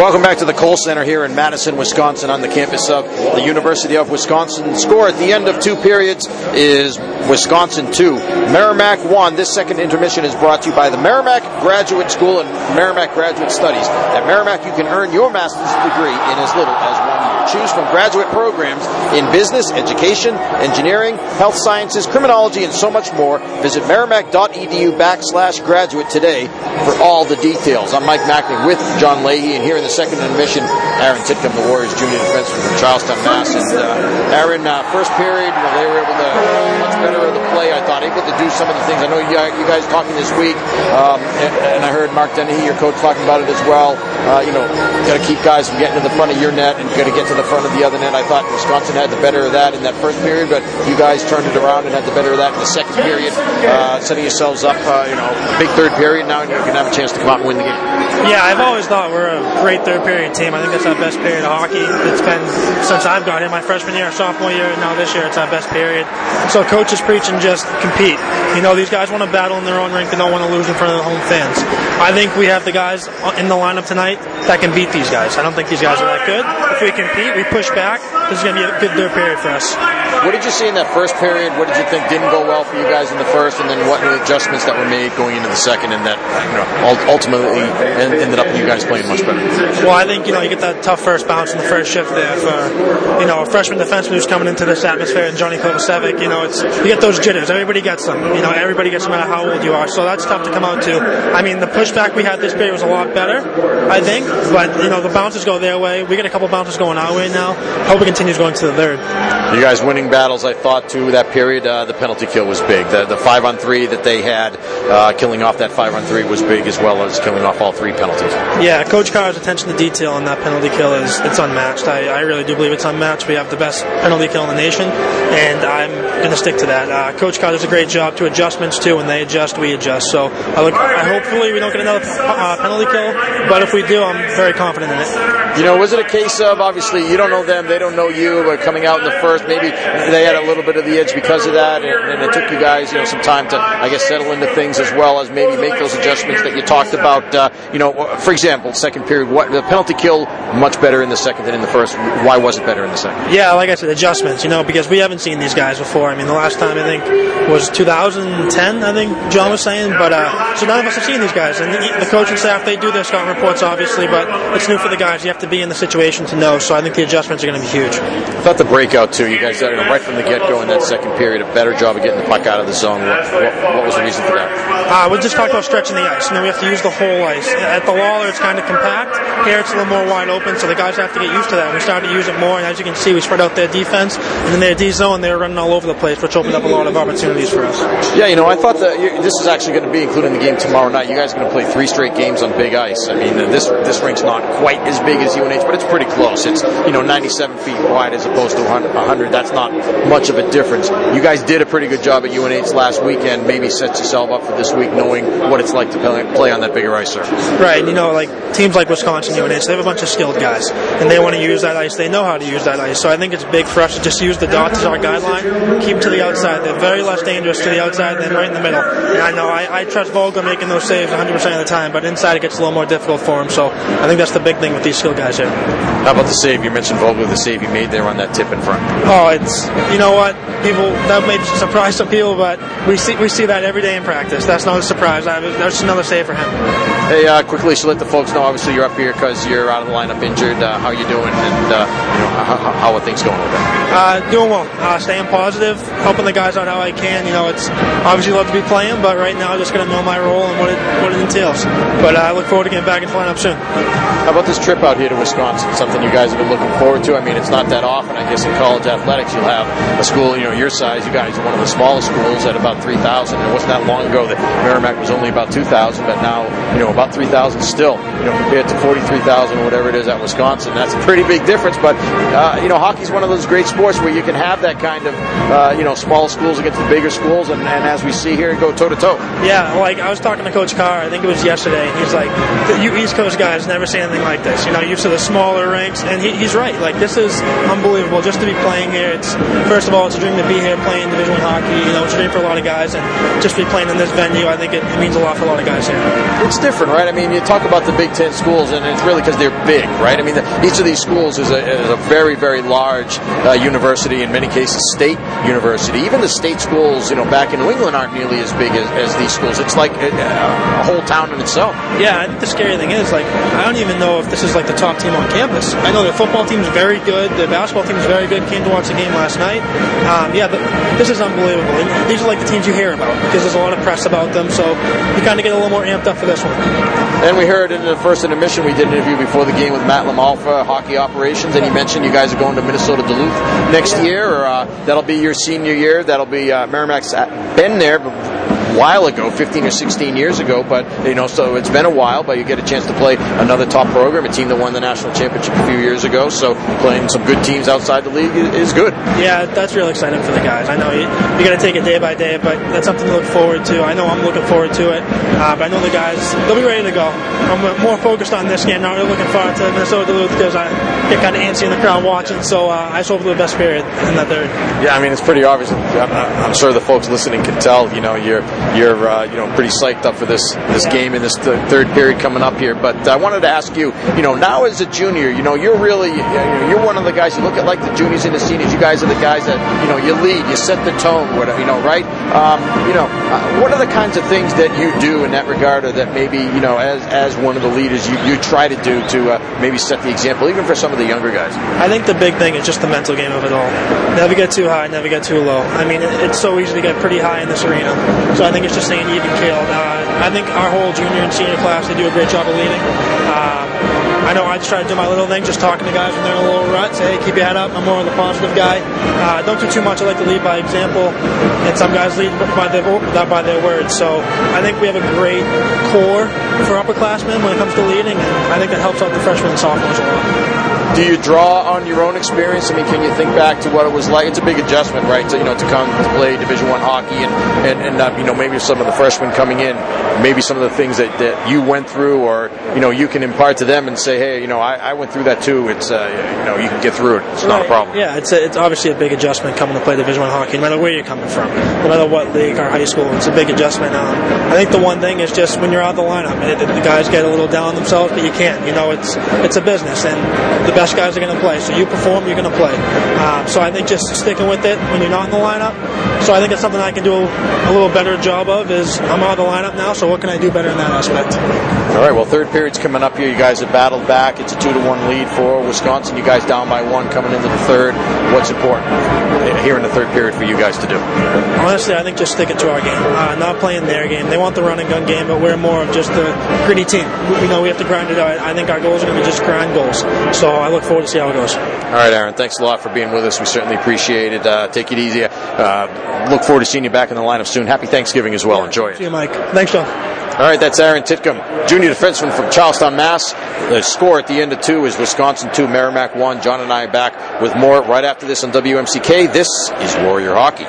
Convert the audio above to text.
Welcome back to the Kohl Center here in Madison, Wisconsin, on the campus of the University of Wisconsin. Score at the end of two periods is Wisconsin 2, Merrimack 1. This second intermission is brought to you by the Merrimack Graduate School and Merrimack Graduate Studies. At Merrimack, you can earn your master's degree in as little as one year. Choose from graduate programs in business, education, engineering, health sciences, criminology, and so much more. Visit merrimack.edu backslash graduate today for all the details. I'm Mike Machnik with John Leahy, and here in the second intermission, Aaron Titcomb, the Warriors junior defenseman from Charlestown, Mass. And uh, Aaron, uh, first period, they were able to much better of the play. I thought able to do some of the things. I know you, you guys talking this week, um, and, and, I heard Mark Dennehy, your coach, talking about it as well. Uh, you know, got to keep guys from getting to the front of your net and got to get to the front of the other net. I thought Wisconsin had the better of that in that first period, but you guys turned it around and had the better of that in the second period, uh, setting yourselves up. Uh, you know, big third period now, and you can have a chance to come out and win the game. Yeah, I've always thought we're a great third period team. I think that's our best period of hockey. It's been since I've got here, my freshman year, sophomore year, and now this year, it's our best period. So coach is preaching just compete. You know, these guys want to battle in their own rink. They don't want to lose in front of the home fans. I think we have the guys in the lineup tonight that can beat these guys. I don't think these guys are that good. If we compete, we push back. This is going to be a good third period for us. What did you see in that first period? What did you think didn't go well for you guys in the first, and then what were the adjustments that were made going into the second, and that you know, ultimately ended up you guys playing much better? Well, I think you know you get that tough first bounce in the first shift there for you know a freshman defenseman who's coming into this atmosphere, and Johnny Kovacevic. You know, it's you get those jitters. Everybody gets them. You know, everybody gets them, no matter how old you are. So that's tough to come out to. I mean, the pushback we had this period was a lot better, I think. But you know, the bounces go their way. We get a couple bounces going our way now. Hope it continues going to the third. You guys winning battles, I thought too. That period, uh, the penalty kill was big. The, the five on three that they had, uh, killing off that five on three was big as well as killing off all three penalties. Yeah, Coach Carr's attention to detail on that penalty kill is it's unmatched. I, I really do believe it's unmatched. We have the best penalty kill in the nation, and I'm going to stick to that. Uh, Coach Carr does a great job to adjustments too. When they adjust, we adjust. So I look. I, hopefully, we don't get another uh, penalty kill, but if we do, I'm very confident in it. You know, was it a case of obviously you don't know them, they don't know you, but coming out in the first, maybe they had a little bit of the edge because of that, and, and it took you guys, you know, some time to, I guess, settle into things as well as maybe make those adjustments that you talked about. Uh, you know, for example, second period, what the penalty kill much better in the second than in the first. Why was it better in the second? Yeah, like I said, adjustments. You know, because we haven't seen these guys before. I mean, the last time I think was 2010. I think John was saying, but uh, so none of us have seen these guys, and the, the coaching staff they do their scouting reports obviously, but it's new for the guys. You have to be in the situation to know. So I think the adjustments are going to be huge. I thought the breakout too. You guys did right from the get go in that second period, a better job of getting the puck out of the zone. What, what, what was the reason for that? Uh, we just talked about stretching the ice. You know, we have to use the whole ice. At the Lawler, it's kind of compact. Here, it's a little more wide open, so the guys have to get used to that. We started to use it more, and as you can see, we spread out their defense, and then their D zone, they were running all over the place, which opened up a lot of opportunities for us. Yeah, you know, I thought that this is actually going to be included in the game tomorrow night. You guys are going to play three straight games on big ice. I mean, this this rink's not quite as big as UNH, but it's pretty close. It's you know 97 feet wide as opposed to 100. That's not much of a difference. You guys did a pretty good job at UNH last weekend. Maybe sets yourself up for this week, knowing what it's like to play on that bigger ice surface. Right. You know, like teams like Wisconsin, UNH, they have a bunch of skilled guys, and they want to use that ice. They know how to use that ice. So I think it's big for us to just use the dots as our guideline, keep to the outside. They're very less dangerous to the outside than right in the middle. And I know I, I trust Vogel making those saves 100% of the time, but inside it gets a little more difficult for him. So I think that's the big thing with these skill guys here. How about the save? You mentioned Vogel, the save you made there on that tip in front. Oh, it's you know what people that may surprise some people, but we see we see that every day in practice. That's not a surprise. I, that's another save for him. Hey, uh, quickly, so let the folks know. Obviously, you're up here because you're out of the lineup injured. Uh, how you doing, and uh, you know how, how, are things going with that? Uh, doing well. Uh, staying positive, helping the guys out how I can. You know, it's obviously love to be playing, but right now, I'm just going to know my role and what it what it entails. But I look forward to getting back into lineup soon. How about this trip out here to Wisconsin? Something you guys have been looking forward to? I mean, it's not that often. I guess in college athletics, you'll have a school, you know, your size. You guys are one of the smallest schools at about 3,000. It wasn't that long ago that Merrimack was only about 2,000, but now, you know, about 3,000 still, you know, compared to 43,000 or whatever it is at Wisconsin. That's a pretty big difference. But, uh, you know, hockey's one of those great sports where you can have that kind of, uh, you know, small schools against the bigger schools, and, and as we see here, go toe to toe. Yeah, like I was talking to Coach Carr, I think it was yesterday, and he's like, you East Coast guys never seen anything like this. You know, used to the smaller rinks, and he, he's right. Like, this is unbelievable just to be playing here. It's, first of all, it's a dream to be here playing Division One hockey. You know, it's a dream for a lot of guys, and just be playing in this venue, I think it, it means a lot for a lot of guys here. It's different, right? I mean, you talk about the Big Ten schools, and it's really because they're big, right? I mean, the, each of these schools is a, is a very, very large uh, university. In many cases, state university. Even the state schools, you know, back in New England, aren't nearly as big as, as these schools. It's like a, a, whole town in itself. Yeah, I think the scary thing is, like, I don't even know if this is like the top team on campus. I know their football team is very good. The basketball team is very good. Came to watch the game last night. Um, yeah, the, this is unbelievable. And these are like the teams you hear about because there's a lot of press about them. So you kind of get a little more amped up for this one. And we heard in the first intermission we did an interview before the game with Matt Lamalfa, hockey operations, and he mentioned you guys are going to Minnesota Duluth next year, or uh, that'll be your senior year. That'll be uh, Merrimack's been there while ago, 15 or 16 years ago, but you know, so it's been a while. But you get a chance to play another top program, a team that won the national championship a few years ago. So playing some good teams outside the league is good. Yeah, that's real exciting for the guys. I know you, you got to take it day by day, but that's something to look forward to. I know I'm looking forward to it, uh, but I know the guys they'll be ready to go. I'm more focused on this game, not really looking forward to Minnesota Duluth because I get kind of antsy in the crowd watching. So uh, I just hope for the best period in that third. Yeah, I mean it's pretty obvious. I'm, I'm sure the folks listening can tell. You know, you're you're uh, you know pretty psyched up for this this game in this th- third period coming up here. But I wanted to ask you, you know, now as a junior, you know, you're really you're one of the guys. You look at like the juniors and the seniors. You guys are the guys that you know you lead, you set the tone, whatever, you know, right? Um, you know, uh, what are the kinds of things that you do in that regard, or that maybe you know, as as one of the leaders, you, you try to do to uh, maybe set the example, even for some of the younger guys? I think the big thing is just the mental game of it all. Never get too high, never get too low. I mean, it's so easy to get pretty high in this arena. So I think it's just staying even keeled. Uh, I think our whole junior and senior class they do a great job of leading. Um, I know I just try to do my little thing, just talking to guys when they're in a little rut. Say, hey, keep your head up. I'm more of the positive guy. Uh, don't do too much. I like to lead by example, and some guys lead by their not by their words. So I think we have a great core for upperclassmen when it comes to leading, and I think that helps out the freshmen and sophomores a lot do you draw on your own experience? I mean, can you think back to what it was like? It's a big adjustment, right? To you know, to come to play Division One hockey, and and, and uh, you know, maybe some of the freshmen coming in, maybe some of the things that, that you went through, or you know, you can impart to them and say, hey, you know, I, I went through that too. It's uh, you know, you can get through it. It's right. not a problem. Yeah, it's a, it's obviously a big adjustment coming to play Division One hockey, no matter where you're coming from, no matter what league or high school. It's a big adjustment. Um, I think the one thing is just when you're out of the lineup, the guys get a little down on themselves, but you can't. You know, it's it's a business, and the best guys are going to play. So you perform, you're going to play. Um, so I think just sticking with it when you're not in the lineup. So I think it's something I can do a little better job of. Is I'm out of the lineup now, so what can I do better in that aspect? All right. Well, third period's coming up here. You guys have battled back. It's a two to one lead for Wisconsin. You guys down by one coming into the third. What's important here in the third period for you guys to do? Honestly, I think just sticking to our game, uh, not playing their game. They want the run and gun game, but we're more of just a gritty team. You know, we have to grind it out. I think our goals are going to be just grind goals. So I look forward to see how it goes. All right, Aaron. Thanks a lot for being with us. We certainly appreciate it. Uh, take it easy. Uh, look forward to seeing you back in the lineup soon. Happy Thanksgiving as well. Enjoy it. See you, Mike. Thanks, John. All right, that's Aaron Titcomb, junior defenseman from Charlestown, Mass. The score at the end of two is Wisconsin 2, Merrimack 1. John and I are back with more right after this on WMCK. This is Warrior Hockey.